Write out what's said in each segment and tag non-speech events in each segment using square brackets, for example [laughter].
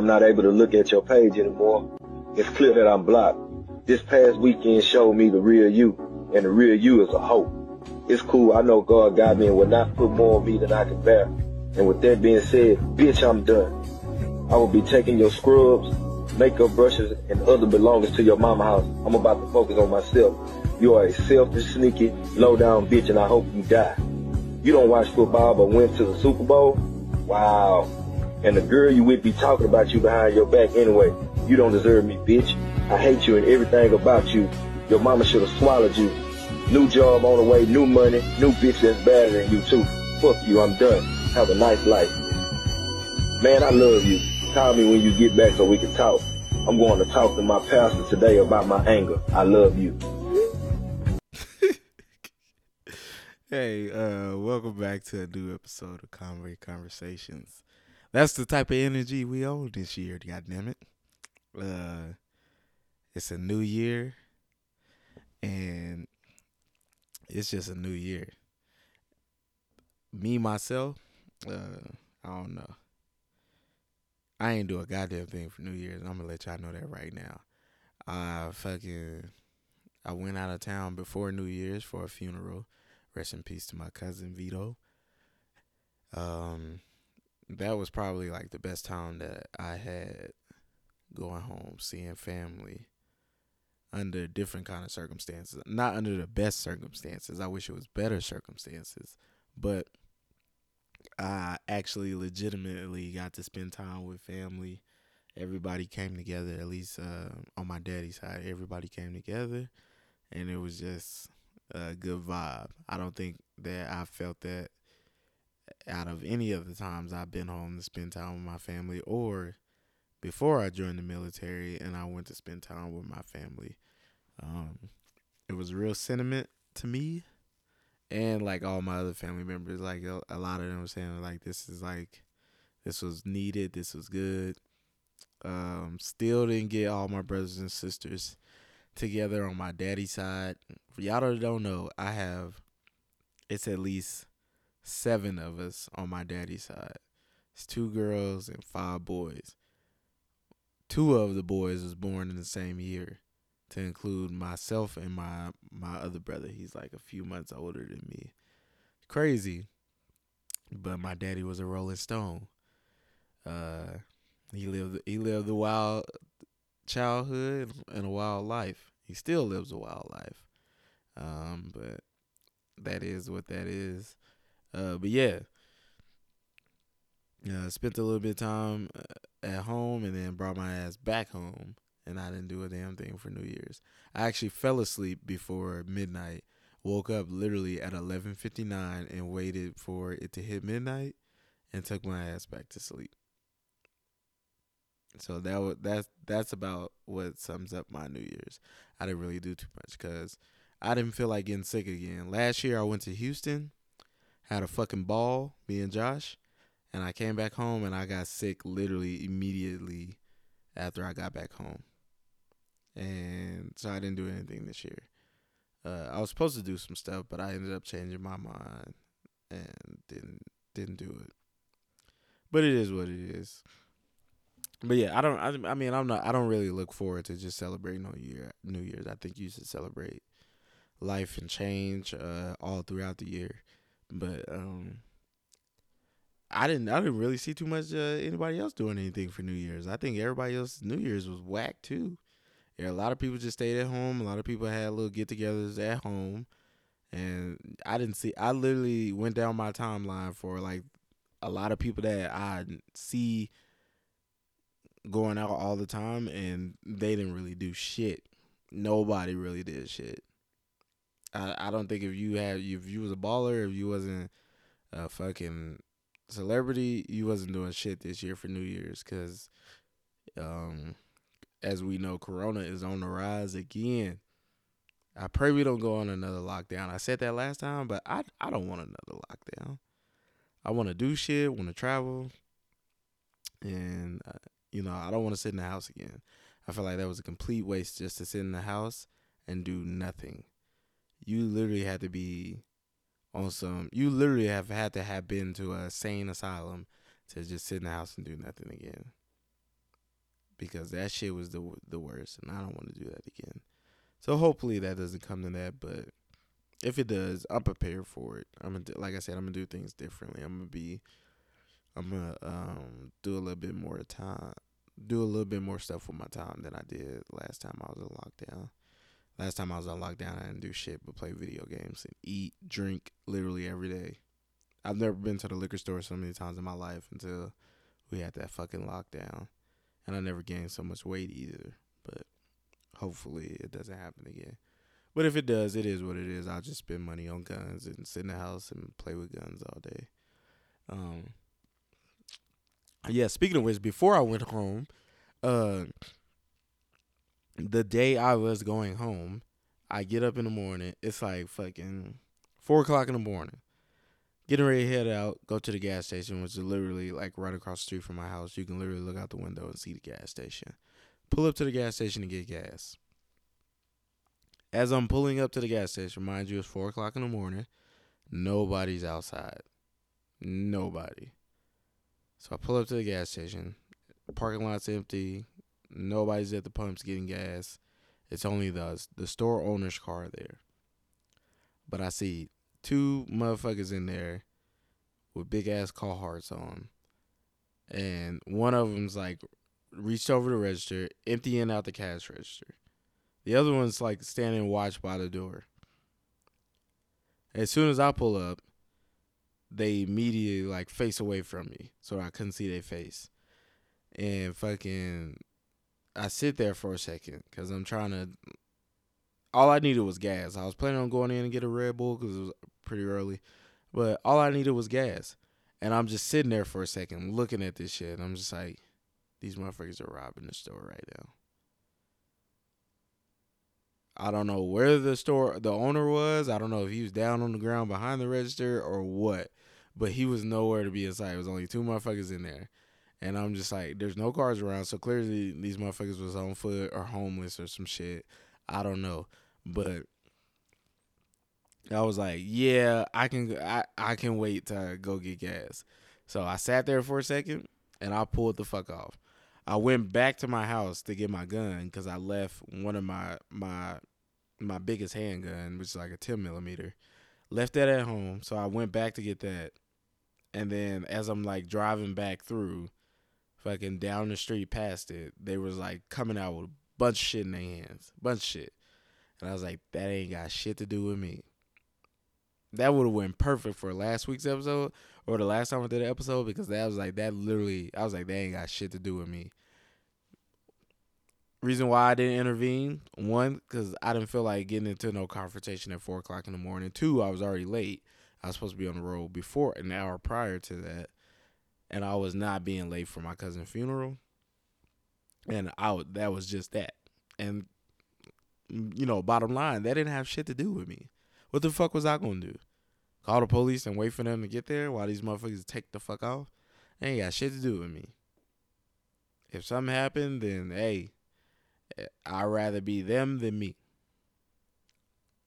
I'm not able to look at your page anymore, it's clear that I'm blocked. This past weekend showed me the real you, and the real you is a hope. It's cool, I know God got me and will not put more on me than I can bear. And with that being said, bitch, I'm done. I will be taking your scrubs, makeup brushes, and other belongings to your mama house. I'm about to focus on myself. You are a selfish, sneaky, low-down bitch, and I hope you die. You don't watch football but went to the Super Bowl? Wow. And the girl you with be talking about you behind your back anyway. You don't deserve me, bitch. I hate you and everything about you. Your mama should have swallowed you. New job on the way, new money, new bitch that's better than you too. Fuck you, I'm done. Have a nice life. Man, I love you. Call me when you get back so we can talk. I'm going to talk to my pastor today about my anger. I love you. [laughs] hey, uh, welcome back to a new episode of Conway Conversations. That's the type of energy we own this year, God damn it. Uh, it's a new year, and it's just a new year. Me myself, uh, I don't know. I ain't do a goddamn thing for New Year's. I'm gonna let y'all know that right now. I fucking I went out of town before New Year's for a funeral. Rest in peace to my cousin Vito. Um, that was probably like the best time that I had going home, seeing family under different kind of circumstances. Not under the best circumstances. I wish it was better circumstances, but I actually legitimately got to spend time with family. Everybody came together, at least uh, on my daddy's side. Everybody came together, and it was just a good vibe. I don't think that I felt that out of any of the times I've been home to spend time with my family or before I joined the military and I went to spend time with my family. Um, it was real sentiment to me and like all my other family members like a, lot of them were saying like this is like this was needed this was good um still didn't get all my brothers and sisters together on my daddy's side for y'all don't know i have it's at least seven of us on my daddy's side it's two girls and five boys two of the boys was born in the same year to include myself and my my other brother. He's like a few months older than me. Crazy. But my daddy was a Rolling Stone. Uh he lived he lived a wild childhood and a wild life. He still lives a wild life. Um but that is what that is. Uh but yeah. Uh, spent a little bit of time uh, at home and then brought my ass back home and I didn't do a damn thing for New Year's. I actually fell asleep before midnight. Woke up literally at 11:59 and waited for it to hit midnight and took my ass back to sleep. So that was that's that's about what sums up my New Year's. I didn't really do too much cuz I didn't feel like getting sick again. Last year I went to Houston, had a fucking ball, me and Josh, and I came back home and I got sick literally immediately after I got back home and so I didn't do anything this year. Uh, I was supposed to do some stuff, but I ended up changing my mind and didn't didn't do it. But it is what it is. But yeah, I don't. I, I mean, I'm not. I don't really look forward to just celebrating New Year. New Year's. I think you should celebrate life and change uh, all throughout the year. But um, I didn't. I didn't really see too much uh, anybody else doing anything for New Year's. I think everybody else New Year's was whack too. Yeah, a lot of people just stayed at home. A lot of people had little get-togethers at home, and I didn't see. I literally went down my timeline for like a lot of people that I see going out all the time, and they didn't really do shit. Nobody really did shit. I I don't think if you had if you was a baller, if you wasn't a fucking celebrity, you wasn't doing shit this year for New Year's because um as we know, Corona is on the rise again. I pray we don't go on another lockdown. I said that last time, but I I don't want another lockdown. I want to do shit, want to travel, and uh, you know I don't want to sit in the house again. I feel like that was a complete waste just to sit in the house and do nothing. You literally had to be on some. You literally have had to have been to a sane asylum to just sit in the house and do nothing again. because that shit was the the worst, and I don't want to do that again. So hopefully that doesn't come to that, but if it does, I'm prepared for it. I'm gonna, like I said, I'm gonna do things differently. I'm gonna be, I'm gonna um do a little bit more time, do a little bit more stuff with my time than I did last time I was in lockdown. Last time I was on lockdown, I didn't do shit but play video games and eat, drink literally every day. I've never been to the liquor store so many times in my life until we had that fucking lockdown. And I never gained so much weight either. But hopefully it doesn't happen again. But if it does, it is what it is. I'll just spend money on guns and sit in the house and play with guns all day. Um Yeah, speaking of which, before I went home, uh the day I was going home, I get up in the morning. It's like fucking four o'clock in the morning. Getting ready to head out, go to the gas station, which is literally like right across the street from my house. You can literally look out the window and see the gas station. Pull up to the gas station to get gas. As I'm pulling up to the gas station, mind you, it's four o'clock in the morning. Nobody's outside. Nobody. So I pull up to the gas station. Parking lot's empty. Nobody's at the pumps getting gas. It's only the the store owner's car there. But I see two motherfuckers in there with big ass Carhartts on. And one of them's like reached over the register, emptying out the cash register. The other one's like standing watch by the door. As soon as I pull up, they immediately like face away from me, so I couldn't see their face. And fucking I sit there for a second because I'm trying to. All I needed was gas. I was planning on going in and get a Red Bull because it was pretty early, but all I needed was gas. And I'm just sitting there for a second looking at this shit. I'm just like, these motherfuckers are robbing the store right now. I don't know where the store the owner was. I don't know if he was down on the ground behind the register or what, but he was nowhere to be in sight. It was only two motherfuckers in there. And I'm just like, there's no cars around, so clearly these motherfuckers was on foot or homeless or some shit. I don't know, but I was like, yeah, I can, I, I can wait to go get gas. So I sat there for a second, and I pulled the fuck off. I went back to my house to get my gun because I left one of my my my biggest handgun, which is like a 10 millimeter. Left that at home, so I went back to get that. And then as I'm like driving back through, fucking down the street past it, they was like coming out with a bunch of shit in their hands, bunch of shit, and I was like, that ain't got shit to do with me. That would have went perfect for last week's episode or the last time I did an episode because that was like that literally. I was like, that ain't got shit to do with me. Reason why I didn't intervene one because I didn't feel like getting into no confrontation at four o'clock in the morning. Two, I was already late. I was supposed to be on the road before an hour prior to that and I was not being late for my cousin's funeral. And I that was just that. And you know, bottom line, that didn't have shit to do with me. What the fuck was I gonna do? Call the police and wait for them to get there while these motherfuckers take the fuck off? Ain't got shit to do with me. If something happened, then hey, eh, I'd rather be them than me.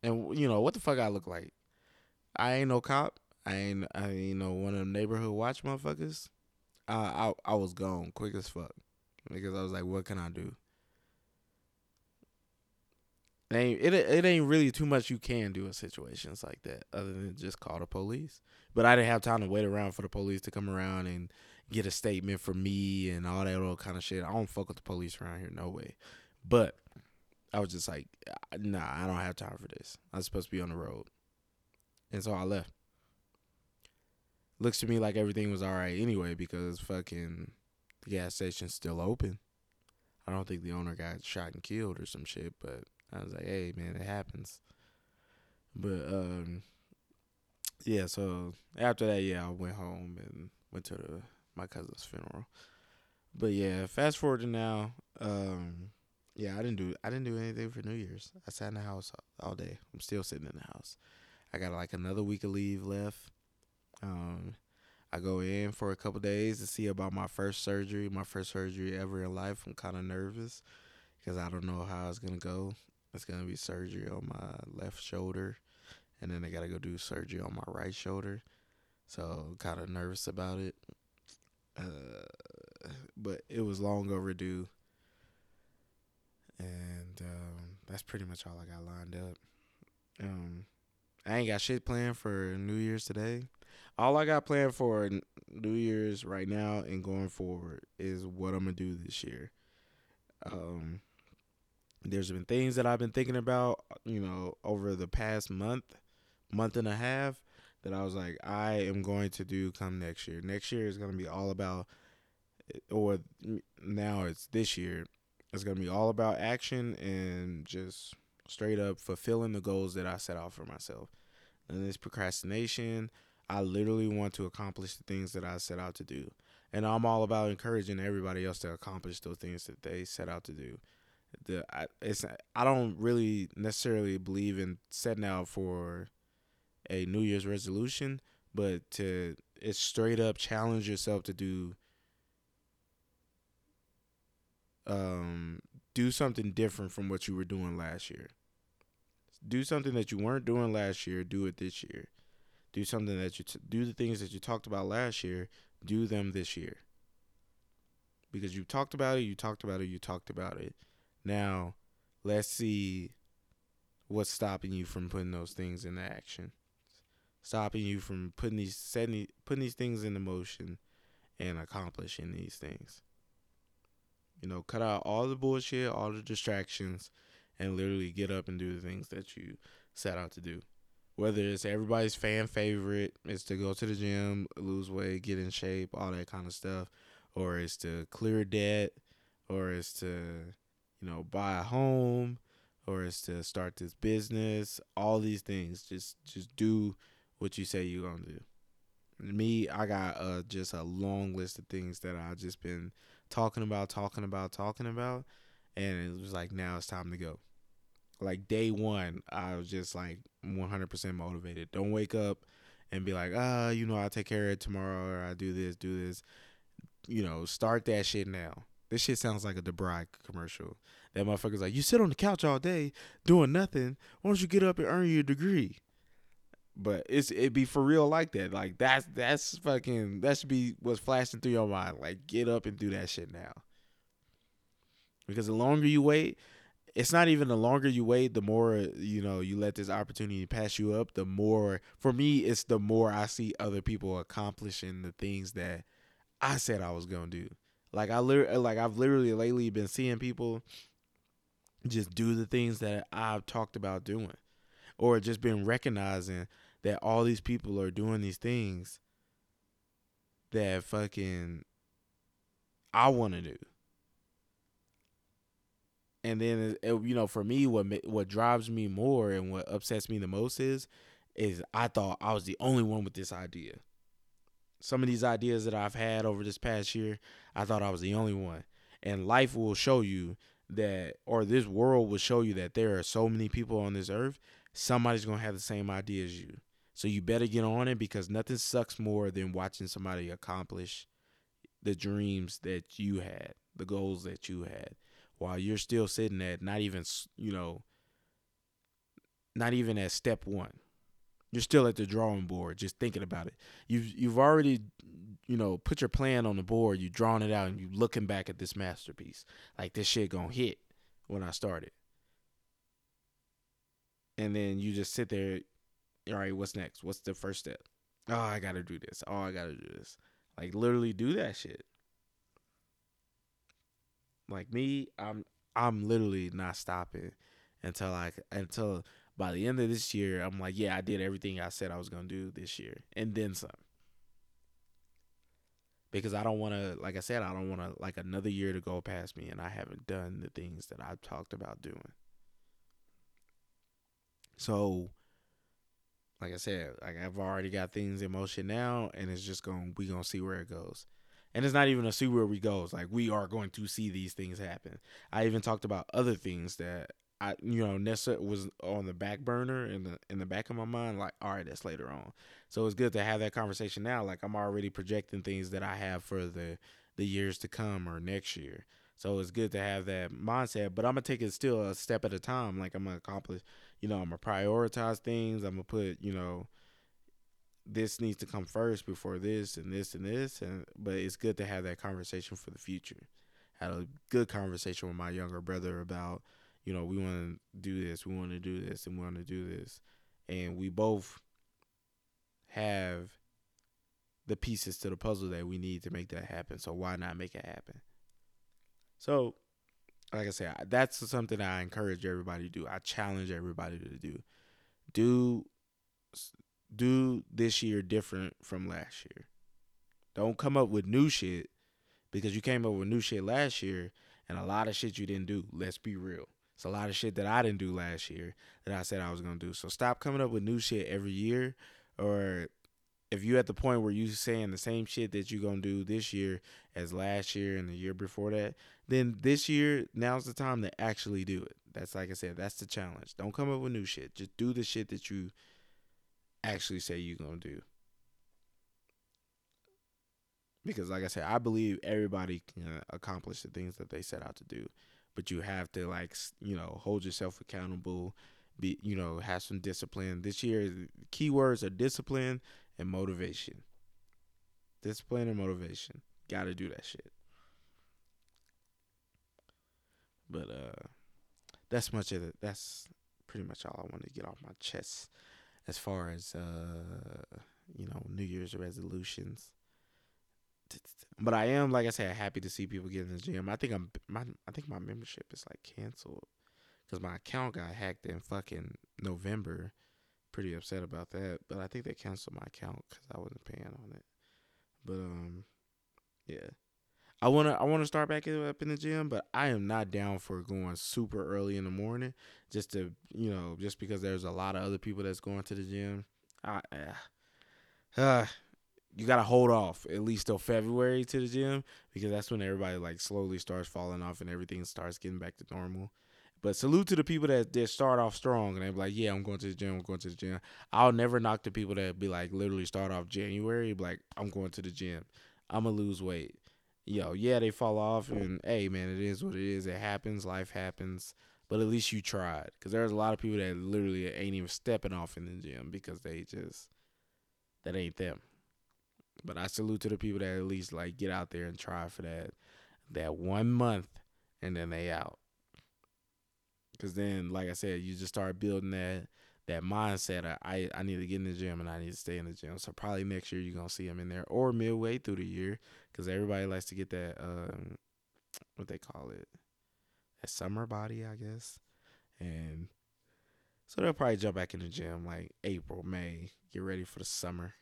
And you know what the fuck I look like? I ain't no cop. I ain't I ain't know one of them neighborhood watch motherfuckers. I I I was gone quick as fuck because I was like, what can I do? It ain't it it ain't really too much you can do in situations like that other than just call the police. But I didn't have time to wait around for the police to come around and get a statement from me and all that old kind of shit. I don't fuck with the police around here, no way. But I was just like, nah, I don't have time for this. I was supposed to be on the road, and so I left looks to me like everything was all right anyway because fucking the gas station's still open. I don't think the owner got shot and killed or some shit, but I was like, hey man, it happens. But um yeah, so after that, yeah, I went home and went to the my cousin's funeral. But yeah, fast forward to now, um yeah, I didn't do I didn't do anything for New Year's. I sat in the house all day. I'm still sitting in the house. I got like another week of leave left. Um, I go in for a couple days to see about my first surgery, my first surgery ever in life. I'm kind of nervous because I don't know how it's gonna go. It's gonna be surgery on my left shoulder, and then I gotta go do surgery on my right shoulder. So kind of nervous about it. Uh, but it was long overdue. and um, that's pretty much all I got lined up. Um, I ain't got shit planned for New Year's today. All I got planned for New Year's right now and going forward is what I'm gonna do this year. Um, there's been things that I've been thinking about, you know, over the past month, month and a half, that I was like, I am going to do come next year. Next year is gonna be all about, or now it's this year. It's gonna be all about action and just straight up fulfilling the goals that I set out for myself. And this procrastination, I literally want to accomplish the things that I set out to do. And I'm all about encouraging everybody else to accomplish those things that they set out to do. The I, it's I don't really necessarily believe in setting out for a New Year's resolution, but to it's straight up challenge yourself to do um do something different from what you were doing last year. Do something that you weren't doing last year, do it this year. Do something that you t- do the things that you talked about last year, do them this year. Because you talked about it, you talked about it, you talked about it. Now, let's see what's stopping you from putting those things into action. Stopping you from putting these setting putting these things into motion and accomplishing these things. You know, cut out all the bullshit, all the distractions, and literally get up and do the things that you set out to do. Whether it's everybody's fan favorite, is to go to the gym, lose weight, get in shape, all that kind of stuff, or it's to clear debt, or it's to, you know, buy a home, or it's to start this business. All these things, just just do what you say you're gonna do. Me, I got uh, just a long list of things that I've just been talking about, talking about, talking about, and it was like now it's time to go. Like day one, I was just like 100% motivated. Don't wake up and be like, ah, you know, I'll take care of it tomorrow, or I do this, do this. You know, start that shit now. This shit sounds like a DeVry commercial. That motherfucker's like, you sit on the couch all day doing nothing. Why don't you get up and earn your degree? But it's it be for real like that. Like that's that's fucking that should be what's flashing through your mind. Like get up and do that shit now. Because the longer you wait, it's not even the longer you wait, the more you know you let this opportunity pass you up. The more for me, it's the more I see other people accomplishing the things that I said I was gonna do. Like I literally, like I've literally lately been seeing people just do the things that I've talked about doing, or just been recognizing that all these people are doing these things that fucking I want to do. And then it, you know, for me, what what drives me more and what upsets me the most is, is I thought I was the only one with this idea. Some of these ideas that I've had over this past year, I thought I was the only one. And life will show you that, or this world will show you that there are so many people on this earth. Somebody's gonna have the same idea as you. So you better get on it because nothing sucks more than watching somebody accomplish the dreams that you had, the goals that you had, while you're still sitting at not even, you know, not even at step one. You're still at the drawing board, just thinking about it. You've you've already, you know, put your plan on the board. You've drawn it out, and you looking back at this masterpiece. Like this shit gonna hit when I started. And then you just sit there all right, what's next? What's the first step? Oh, I gotta do this. Oh, I gotta do this. Like literally do that shit. Like me, I'm I'm literally not stopping until like until by the end of this year, I'm like, yeah, I did everything I said I was gonna do this year, and then some. Because I don't want to, like I said, I don't want to like another year to go past me, and I haven't done the things that I've talked about doing. So like I said, like I've already got things in motion now, and it's just going to we gonna see where it goes. And it's not even a see where we goes. Like we are going to see these things happen. I even talked about other things that I, you know, Nessa was on the back burner in the in the back of my mind. Like, all right, that's later on. So it's good to have that conversation now. Like I'm already projecting things that I have for the the years to come or next year. So it's good to have that mindset. But I'm gonna take it still a step at a time. Like I'm gonna accomplish you know, I'm gonna prioritize things. I'm gonna put, you know, this needs to come first before this and this and this and but it's good to have that conversation for the future. had a good conversation with my younger brother about, you know, we want to do this, we want to do this, and we want to do this, and we both have the pieces to the puzzle that we need to make that happen. So why not make it happen? So, like I said, that's something I encourage everybody to do. I challenge everybody to do. Do do this year different from last year. Don't come up with new shit because you came up with new shit last year and a lot of shit you didn't do. Let's be real. It's a lot of shit that I didn't do last year that I said I was gonna do. So stop coming up with new shit every year or if you at the point where you saying the same shit that you're gonna do this year as last year and the year before that, then this year now's the time to actually do it. That's like I said, that's the challenge. Don't come up with new shit. Just do the shit that you actually say you're gonna do. Because like I said, I believe everybody can accomplish the things that they set out to do. But you have to like you know, hold yourself accountable, be you know, have some discipline. This year keywords are discipline and motivation. Discipline and motivation. Got to do that shit. But uh that's much of it. That's pretty much all I wanted to get off my chest as far as uh you know, New Year's resolutions. But I am, like I said, happy to see people get in the gym. I think I'm my I think my membership is like canceled because my account got hacked in fucking November pretty upset about that. But I think they canceled my account because I wasn't paying on it. But um, yeah, I wanna I wanna start back up in the gym, but I am not down for going super early in the morning just to you know just because there's a lot of other people that's going to the gym. I uh, uh you gotta hold off at least till February to the gym because that's when everybody like slowly starts falling off and everything starts getting back to normal. But salute to the people that, that start off strong and they're like, yeah, I'm going to the gym, I'm going to the gym. I'll never knock the people that be like literally start off January, like, I'm going to the gym. I'm gonna lose weight. Yo, yeah, they fall off and hey man, it is what it is. It happens, life happens. But at least you tried. Cause there's a lot of people that literally ain't even stepping off in the gym because they just that ain't them. But I salute to the people that at least like get out there and try for that that one month and then they out. Cause then, like I said, you just start building that that mindset. Of, I I need to get in the gym and I need to stay in the gym. So probably next year you're gonna see them in there or midway through the year, cause everybody likes to get that um what they call it, that summer body, I guess. And so they'll probably jump back in the gym like April, May, get ready for the summer.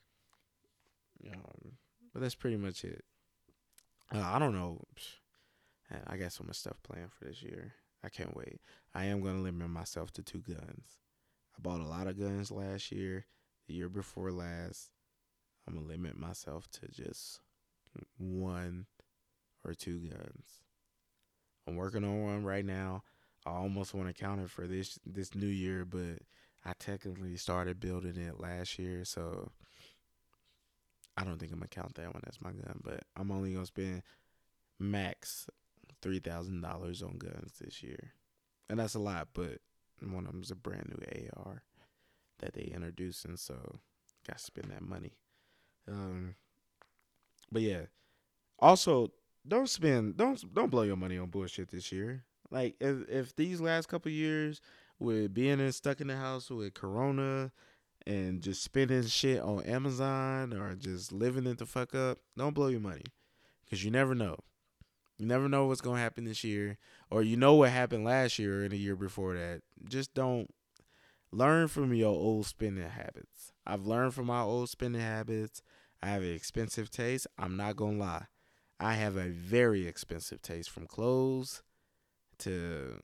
Um, but that's pretty much it. Uh, I don't know. I got so much stuff planned for this year. I can't wait. I am to limit myself to two guns. Bought a lot of guns last year, the year before last. I'm to limit myself to just one or two guns. I'm working on one right now. I almost want to count it for this this new year, but I technically started building it last year, so I don't think I'm gonna count that one as my gun. But I'm only gonna spend max three thousand dollars on guns this year, and that's a lot. But one of them's a brand new AR that they introduced, and so got to spend that money. Um, but yeah, also don't spend don't don't blow your money on bullshit this year. Like if if these last couple years with being in, stuck in the house with Corona and just spending shit on Amazon or just living it the fuck up, don't blow your money because you never know. You never know what's gonna happen this year, or you know what happened last year or in the year before that. Just don't learn from your old spending habits. I've learned from my old spending habits. I have an expensive taste. I'm not gonna lie. I have a very expensive taste from clothes to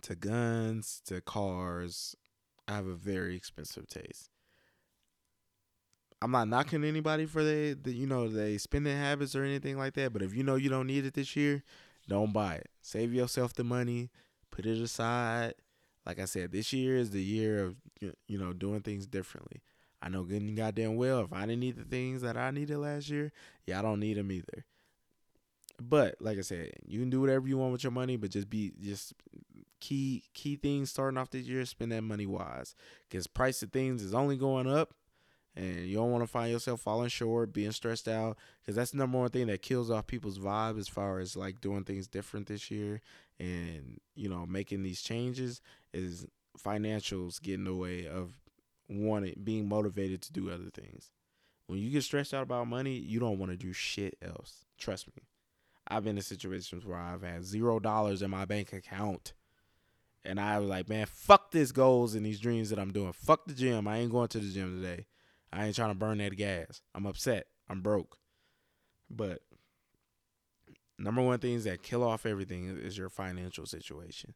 to guns to cars. I have a very expensive taste. I'm not knocking anybody for the, the you know they spending habits or anything like that. But if you know you don't need it this year, don't buy it. Save yourself the money, put it aside. Like I said, this year is the year of you know doing things differently. I know good and goddamn well if I didn't need the things that I needed last year, yeah, I don't need them either. But like I said, you can do whatever you want with your money, but just be just key key things starting off this year. Spend that money wise, because price of things is only going up and you don't want to find yourself falling short, being stressed out, because that's the number one thing that kills off people's vibe as far as like doing things different this year and you know making these changes is financials get in the way of wanting being motivated to do other things. When you get stressed out about money, you don't want to do shit else. Trust me. I've been in situations where I've had zero dollars in my bank account. And I was like, man, fuck this goals and these dreams that I'm doing. Fuck the gym. I ain't going to the gym today. I ain't trying to burn that gas. I'm upset. I'm broke. But number one things that kill off everything is your financial situation.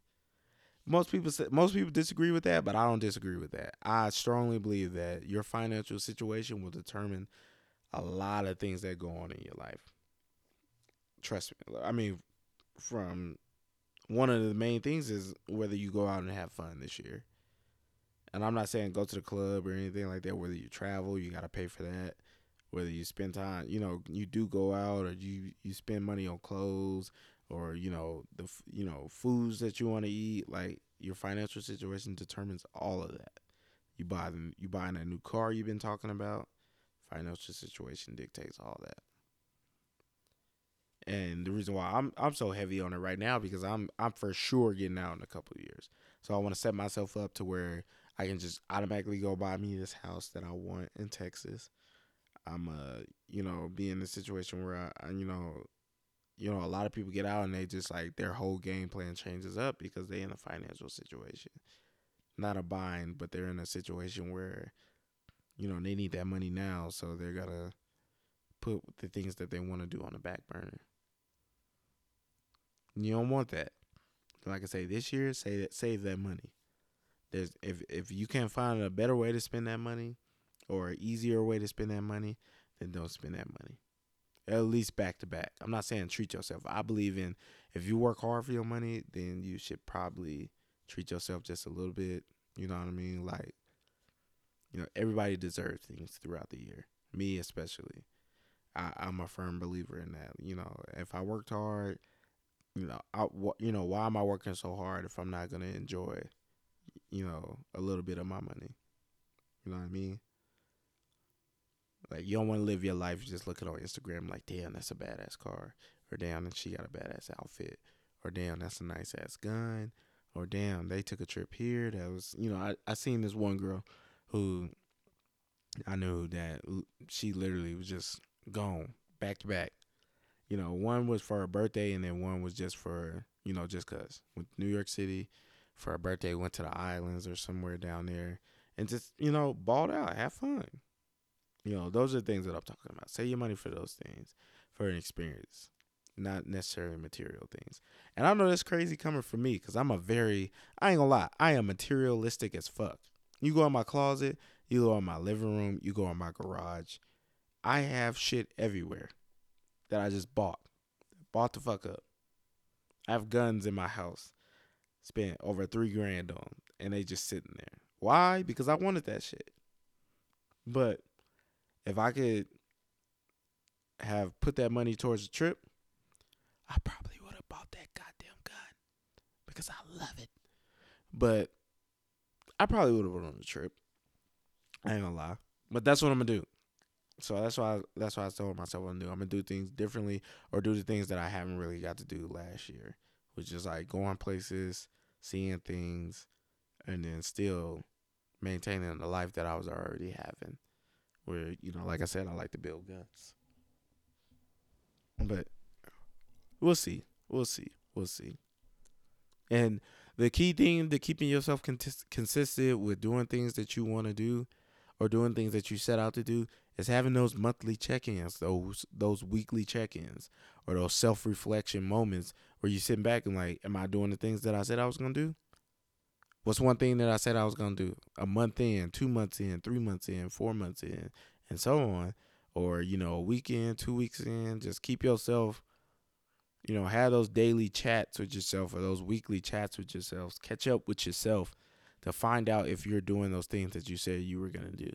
Most people most people disagree with that, but I don't disagree with that. I strongly believe that your financial situation will determine a lot of things that go on in your life. Trust me. I mean, from one of the main things is whether you go out and have fun this year. And I'm not saying go to the club or anything like that. Whether you travel, you got to pay for that. Whether you spend time, you know, you do go out or you you spend money on clothes or you know the you know foods that you want to eat. Like your financial situation determines all of that. You buy them, you buying a new car you've been talking about. Financial situation dictates all that. And the reason why I'm I'm so heavy on it right now because I'm I'm for sure getting out in a couple of years. So I want to set myself up to where I can just automatically go buy me this house that I want in Texas. I'm uh you know be in a situation where I, I you know you know, a lot of people get out and they just like their whole game plan changes up because they in a financial situation. Not a bind, but they're in a situation where, you know, they need that money now, so they're gonna put the things that they want to do on the back burner. You don't want that. Like I say, this year, that save that money. There's if if you can't find a better way to spend that money, or an easier way to spend that money, then don't spend that money at least back to back. I'm not saying treat yourself. I believe in if you work hard for your money, then you should probably treat yourself just a little bit. You know what I mean? Like, you know, everybody deserves things throughout the year. Me especially. I, I'm a firm believer in that. You know, if I worked hard, you know, I, you know, why am I working so hard if I'm not gonna enjoy, you know, a little bit of my money? You know what I mean? Like you don't want to live your life just looking on Instagram like, damn, that's a badass car, or damn, and she got a badass outfit, or damn, that's a nice ass gun, or damn, they took a trip here. That was, you know, I I seen this one girl who I knew that she literally was just gone back to back. You know, one was for her birthday, and then one was just for you know just cause with New York City for her birthday, went to the islands or somewhere down there, and just you know balled out, have fun. You know, those are the things that I'm talking about. Save your money for those things, for an experience, not necessarily material things. And I know that's crazy coming from me because I'm a very, I ain't gonna lie, I am materialistic as fuck. You go in my closet, you go in my living room, you go in my garage. I have shit everywhere that I just bought. Bought the fuck up. I have guns in my house. Spent over three grand on, and they just sitting there. Why? Because I wanted that shit. But if I could have put that money towards the trip, I probably would have bought that goddamn gun because I love it. But I probably would have went on the trip. I ain't gonna lie, but that's what I'm gonna do. So that's why that's why I told myself I'm gonna do. I'm gonna do things differently or do the things that I haven't really got to do last year, which is like going places, seeing things, and then still maintaining the life that I was already having where you know, like I said, I like to build guns. But we'll see. We'll see. We'll see. And the key thing to keeping yourself consistent with doing things that you want to do or doing things that you set out to do is having those monthly check-ins, those those weekly check-ins or those self-reflection moments where you sit back and like, am I doing the things that I said I was to do? What's one thing that I said I was gonna do? A month in, two months in, three months in, four months in, and so on. Or, you know, a week in, two weeks in. Just keep yourself, you know, have those daily chats with yourself or those weekly chats with yourselves. Catch up with yourself to find out if you're doing those things that you said you were gonna do.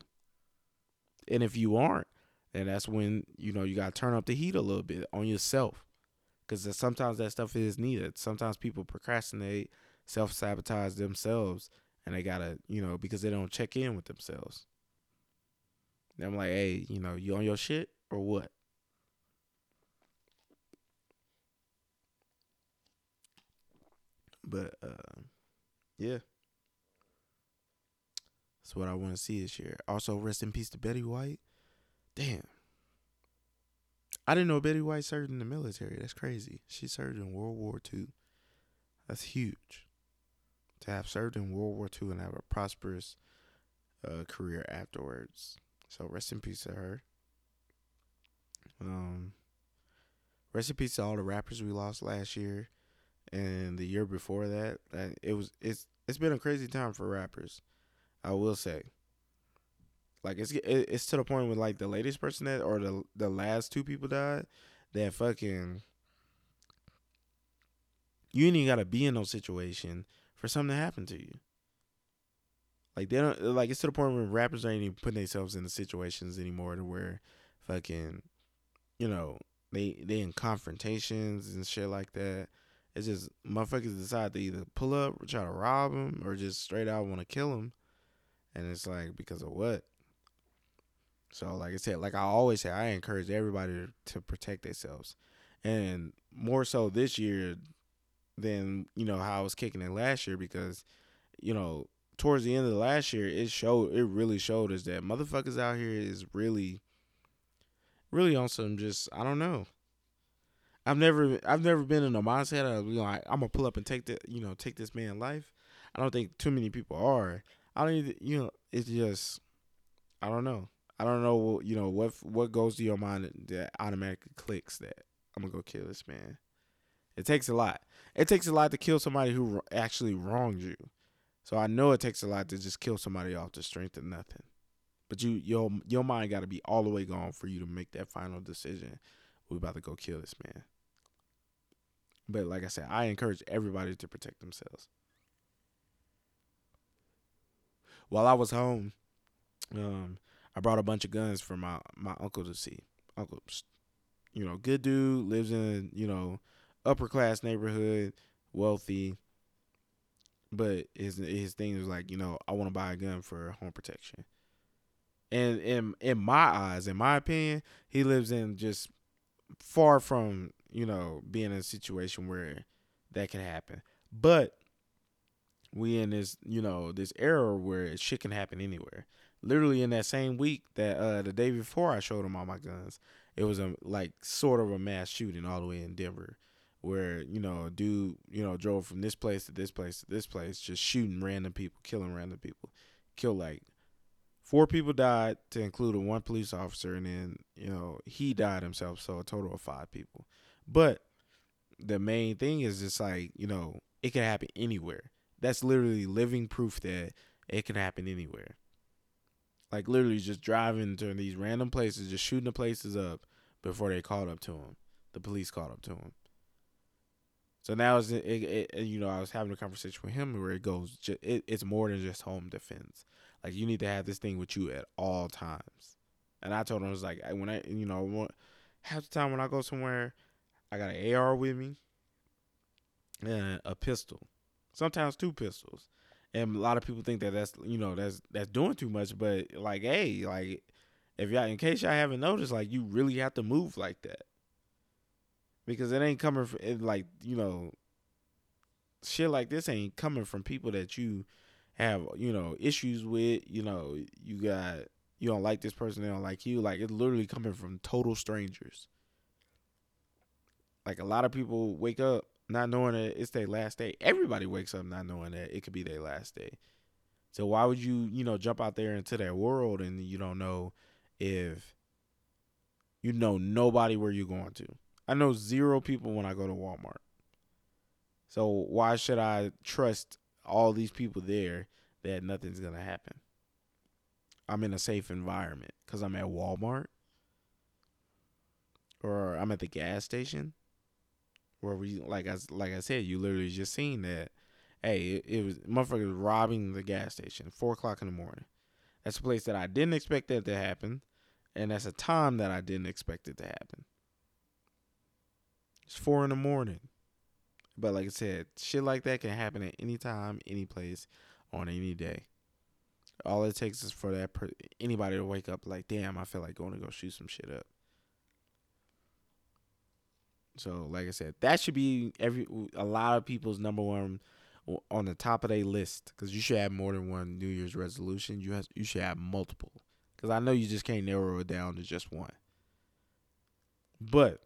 And if you aren't, then that's when, you know, you gotta turn up the heat a little bit on yourself. Cause sometimes that stuff is needed. Sometimes people procrastinate self sabotage themselves and they gotta, you know, because they don't check in with themselves. And I'm like, hey, you know, you on your shit or what? But uh, yeah. That's what I want to see this year. Also, rest in peace to Betty White. Damn. I didn't know Betty White served in the military. That's crazy. She served in World War II. That's huge. To have served in World War II and have a prosperous uh, career afterwards. So rest in peace to her. Um, rest in peace to all the rappers we lost last year and the year before that. It was it's it's been a crazy time for rappers. I will say. Like it's it's to the point with like the latest person that or the the last two people died that fucking you ain't even gotta be in no situation for something to happen to you. Like they don't like it's to the point where rappers ain't even putting themselves in the situations anymore to where fucking you know they they in confrontations and shit like that. It's just motherfuckers decide to either pull up or try to rob them or just straight out want to kill them, and it's like because of what? So like I said, like I always say, I encourage everybody to, protect themselves, and more so this year than you know how I was kicking it last year because you know towards the end of the last year it showed it really showed us that motherfuckers out here is really really on some just I don't know. I've never I've never been in a mindset of you know I, am gonna pull up and take the you know take this man life. I don't think too many people are. I don't even you know it's just I don't know. I don't know you know what what goes to your mind that automatically clicks that I'm gonna go kill this man. It takes a lot. It takes a lot to kill somebody who actually wronged you. So I know it takes a lot to just kill somebody off the strength of nothing. But you your your mind got to be all the way gone for you to make that final decision. We about to go kill this man. But like I said, I encourage everybody to protect themselves. While I was home, um, I brought a bunch of guns for my my uncle to see. Uncle, you know, good dude, lives in you know upper class neighborhood, wealthy. But his his thing was like, you know, I want to buy a gun for home protection. And in in my eyes, in my opinion, he lives in just far from you know being in a situation where that can happen. But we in this you know this era where shit can happen anywhere. Literally in that same week that uh the day before I showed him all my guns, it was a like sort of a mass shooting all the way in Denver where you know a dude you know drove from this place to this place to this place just shooting random people killing random people. Killed like four people died to include one police officer and then you know he died himself so a total of five people. But the main thing is just like you know it can happen anywhere that's literally living proof that it can happen anywhere like literally just driving to these random places just shooting the places up before they called up to him the police called up to him so now it's it, it, you know I was having a conversation with him where it goes it, it's more than just home defense. Like you need to have this thing with you at all times. And I told him I was like when I you know half the time when I go somewhere, I got an AR with me and a pistol, sometimes two pistols. And a lot of people think that that's you know that's that's doing too much, but like hey like if y'all in case y'all haven't noticed like you really have to move like that. Because it ain't coming from it, like you know shit like this ain't coming from people that you have you know issues with you know you got you don't like this person they don't like you. Like it's literally coming from total strangers. Like a lot of people wake up not knowing that it's their last day everybody wakes up not knowing that it could be their last day so why would you you know jump out there into that world and you don't know if you know nobody where you're going to I know zero people when I go to Walmart. So why should I trust all these people there that nothing's going to happen? I'm in a safe environment cuz I'm at Walmart or I'm at the gas station where we like I like I said, you literally just seen that. Hey, it, it was motherfuckers robbing the gas station four o'clock in the morning. That's a place that I didn't expect that to happen, and that's a time that I didn't expect it to happen. It's four in the morning. But like I said, shit like that can happen at any time, any place, on any day. All it takes is for that per- anybody to wake up like, damn, I feel like going to go shoot some shit up. So, like I said, that should be every a lot of people's number one on the top of their list because you should have more than one New Year's resolution. You have you should have multiple because I know you just can't narrow it down to just one. But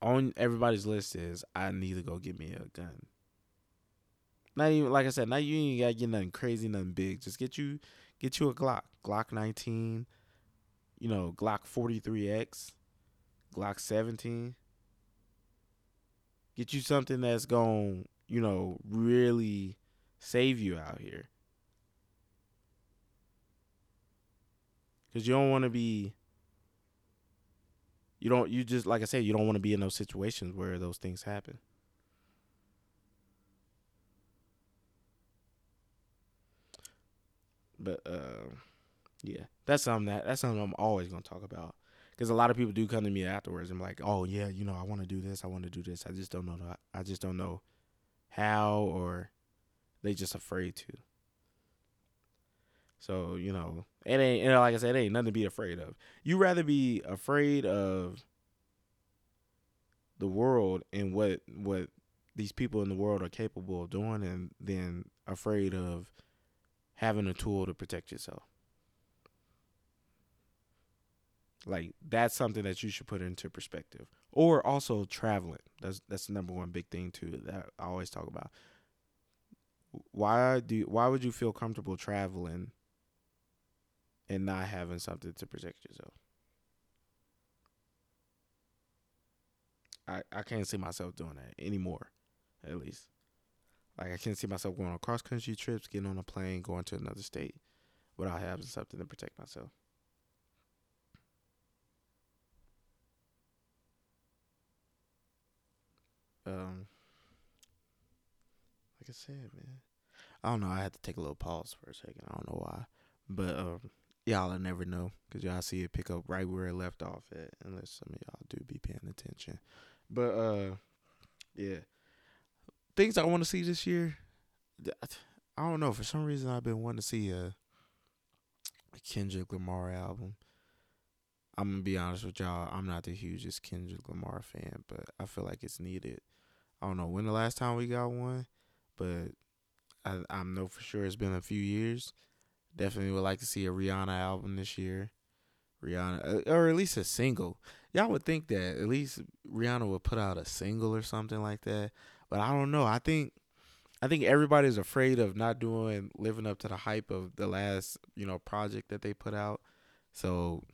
on everybody's list is I need to go get me a gun. Not even like I said, not you ain't gotta get nothing crazy, nothing big. Just get you get you a Glock. Glock nineteen, you know, Glock forty three X, Glock seventeen. Get you something that's going you know, really save you out here. Cause you don't want to be you don't you just like I said, you don't want to be in those situations where those things happen. But uh, yeah, that's something that that's something I'm always gonna talk about because a lot of people do come to me afterwards and like, oh yeah, you know, I want to do this, I want to do this, I just don't know, I just don't know how or they just afraid to. So, you know, it ain't you know, like I said, it ain't nothing to be afraid of. You rather be afraid of the world and what what these people in the world are capable of doing and then afraid of having a tool to protect yourself. Like that's something that you should put into perspective. Or also traveling. That's that's the number one big thing too that I always talk about. Why do why would you feel comfortable traveling and not having something to protect yourself? I, I can't see myself doing that anymore, at least. Like I can't see myself going on cross country trips, getting on a plane, going to another state without having something to protect myself. Um, like I said, man, I don't know. I had to take a little pause for a second. I don't know why, but um, y'all will never know because y'all see it pick up right where it left off at, unless some of y'all do be paying attention. But uh, yeah, things I want to see this year. I don't know. For some reason, I've been wanting to see a, Kendrick Lamar album. I'm gonna be honest with y'all. I'm not the hugest Kendrick Lamar fan, but I feel like it's needed. I don't know when the last time we got one, but I I know for sure it's been a few years. Definitely would like to see a Rihanna album this year. Rihanna, uh, or at least a single. Y'all would think that at least Rihanna would put out a single or something like that, but I don't know. I think I think everybody's afraid of not doing living up to the hype of the last you know project that they put out. So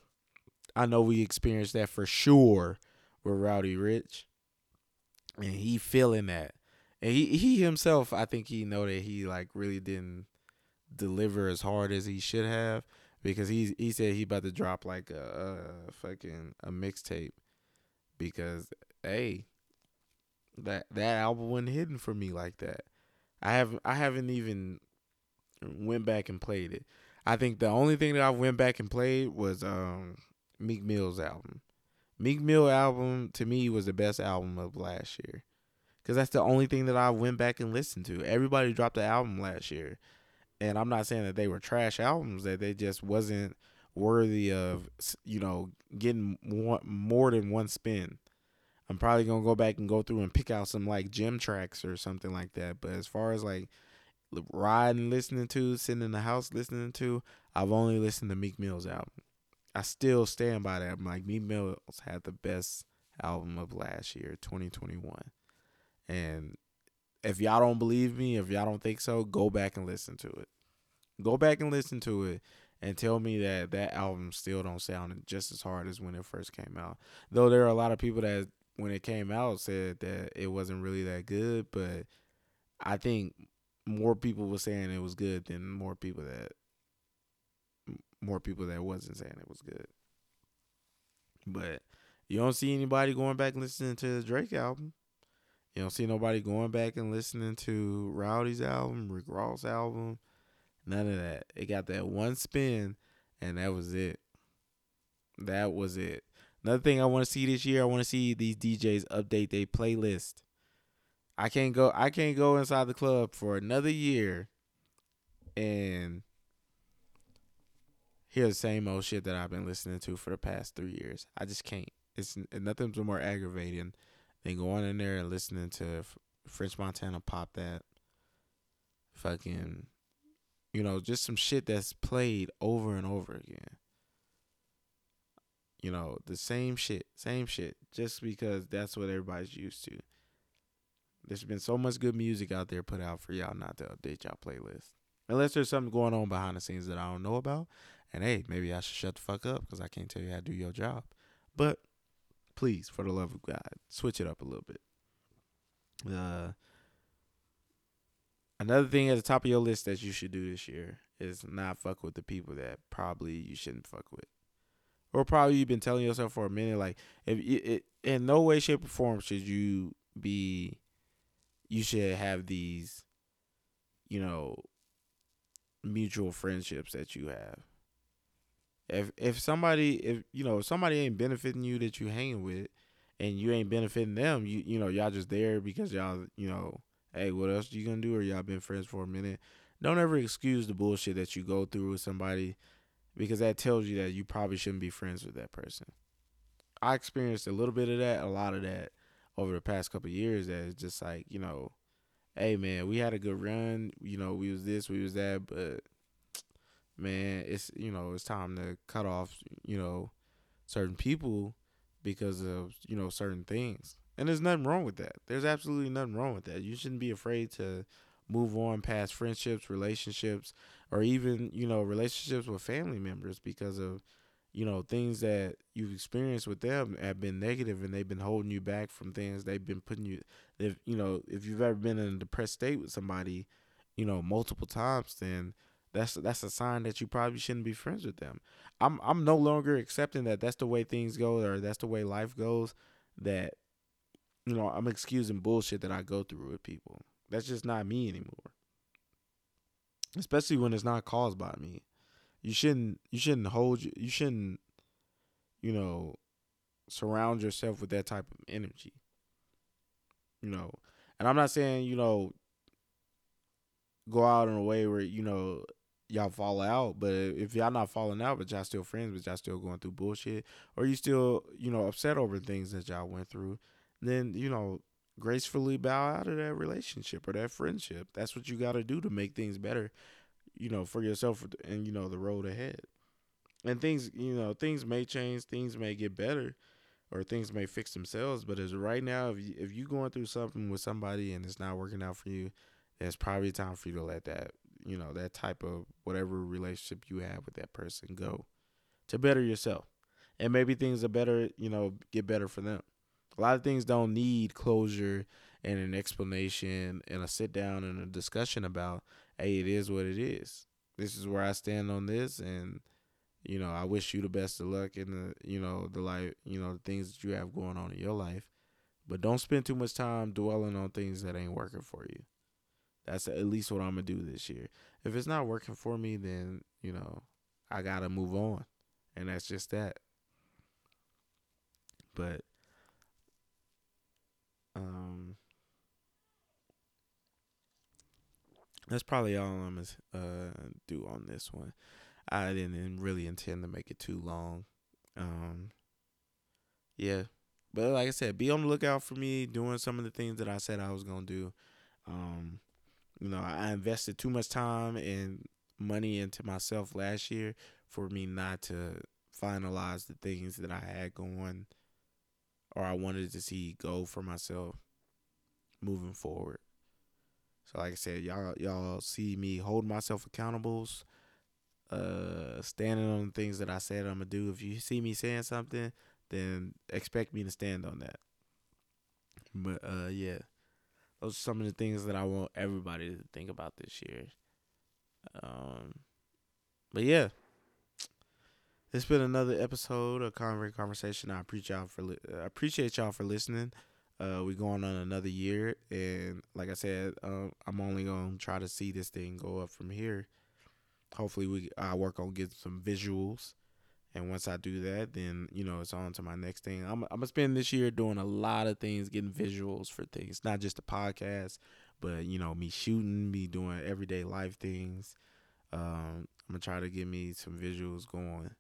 I know we experienced that for sure with Roddy Ricch, and he feeling that, and he he himself, I think he know that he like really didn't deliver as hard as he should have because he he said he about to drop like a, a fucking a mixtape because hey that that album wasn't hidden for me like that. I haven't I haven't even went back and played it. I think the only thing that I went back and played was um Meek Mill's album. Meek Mill album to me was the best album of last year. Cause that's the only thing that I went back and listened to. Everybody dropped the album last year and I'm not saying that they were trash albums that they just wasn't worthy of you know getting more, more than one spin. I'm probably gonna go back and go through and pick out some like gym tracks or something like that. But as far as like riding, listening to, sitting in the house listening to, I've only listened to Meek Mill's album. I still stand by that. Like Meek Mills had the best album of last year, 2021, and if y'all don't believe me, if y'all don't think so, go back and listen to it. Go back and listen to it and tell me that that album still don't sound just as hard as when it first came out. Though there are a lot of people that when it came out said that it wasn't really that good, but I think more people were saying it was good than more people that more people that wasn't saying it was good. But you don't see anybody going back listening to the Drake album. You don't see nobody going back and listening to Roddy's album, Rick Ross album. None of that. It got that one spin, and that was it. That was it. Another thing I want to see this year, I want to see these DJs update their playlist. I can't go. I can't go inside the club for another year, and hear the same old shit that I've been listening to for the past three years. I just can't. It's nothing's more aggravating than going in there and listening to French Montana pop that fucking, you know, just some shit that's played over and over again. You know, the same shit, same shit, just because that's what everybody's used to. There's been so much good music out there put out for y'all not to update y'all playlist. Unless there's something going on behind the scenes that I don't know about. And hey, maybe I should shut the fuck up because I can't tell you how to do your job. But please, for the love of God, switch it up a little bit. Uh, another thing at the top of your list that you should do this year is not fuck with the people that probably you shouldn't fuck with, or probably you've been telling yourself for a minute. Like, if it, it in no way, shape, or form should you be, you should have these, you know, mutual friendships that you have if if somebody if you know if somebody ain't benefiting you that you hanging with and you ain't benefiting them you you know y'all just there because y'all you know hey what else you gonna do? Or y'all been friends for a minute? Don't ever excuse the bullshit that you go through with somebody because that tells you that you probably shouldn't be friends with that person. I experienced a little bit of that a lot of that over the past couple years that it's just like you know hey man we had a good run. You know we was this we was that but man, it's you know it's time to cut off you know certain people because of you know certain things, and there's nothing wrong with that. There's absolutely nothing wrong with that. You shouldn't be afraid to move on past friendships, relationships, or even you know relationships with family members because of you know things that you've experienced with them have been negative and they've been holding you back from things they've been putting you if you know if you've ever been in a depressed state with somebody you know multiple times then that's that's a sign that you probably shouldn't be friends with them. I'm I'm no longer accepting that that's the way things go or that's the way life goes. That you know I'm excusing bullshit that I go through with people. That's just not me anymore. Especially when it's not caused by me. You shouldn't you shouldn't hold you shouldn't you know surround yourself with that type of energy. You know, and I'm not saying you know go out in a way where you know y'all fall out. But if y'all not falling out, but y'all still friends, but y'all still going through bullshit, or you still you know upset over things that y'all went through, then you know gracefully bow out of that relationship or that friendship. That's what you got to do to make things better, you know, for yourself and you know the road ahead. And things, you know, things may change, things may get better, or things may fix themselves. But as right now, if you, if you going through something with somebody and it's not working out for you, it's probably time for you to let that you know that type of whatever relationship you have with that person go to better yourself. And maybe things are better you know get better for them. A lot of things don't need closure and an explanation and a sit down and a discussion about hey it is what it is. This is where i stand on this and you know i wish you the best of luck in the you know the life you know the things that you have going on in your life. But don't spend too much time dwelling on things that ain't working for you that's at least what I'm gonna do this year. If it's not working for me, then you know I gotta move on, and that's just that. But um, that's probably all I'm gonna uh, do on this one. I didn't really intend to make it too long. Um, yeah, but like I said, be on the lookout for me doing some of the things that I said I was gonna do. Um, you know, I invested too much time and money into myself last year for me not to finalize the things that I had going or I wanted to see go for myself moving forward. So like I said, y'all y'all see me hold myself accountables, uh standing on the things that I said I'm gonna do. If you see me saying something, then expect me to stand on that. But uh yeah. Those are some of the things that I want everybody to think about this year. Um, but yeah, it's been another episode of Convert Conversation. I appreciate y'all for li- I appreciate y'all for listening. Uh, we going on another year, and like I said, uh, I'm only gonna try to see this thing go up from here. Hopefully, we I work on getting some visuals and once I do that, then you know it's on to my next thing. I'm I'm gonna spend this year doing a lot of things, getting visuals for things, not just the podcast, but you know me shooting, me doing everyday life things, Um, I'm gonna try to get me some visuals going.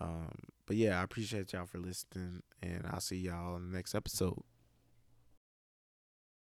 Um, but yeah, I appreciate y'all for listening, and I'll see y'all in the next episode.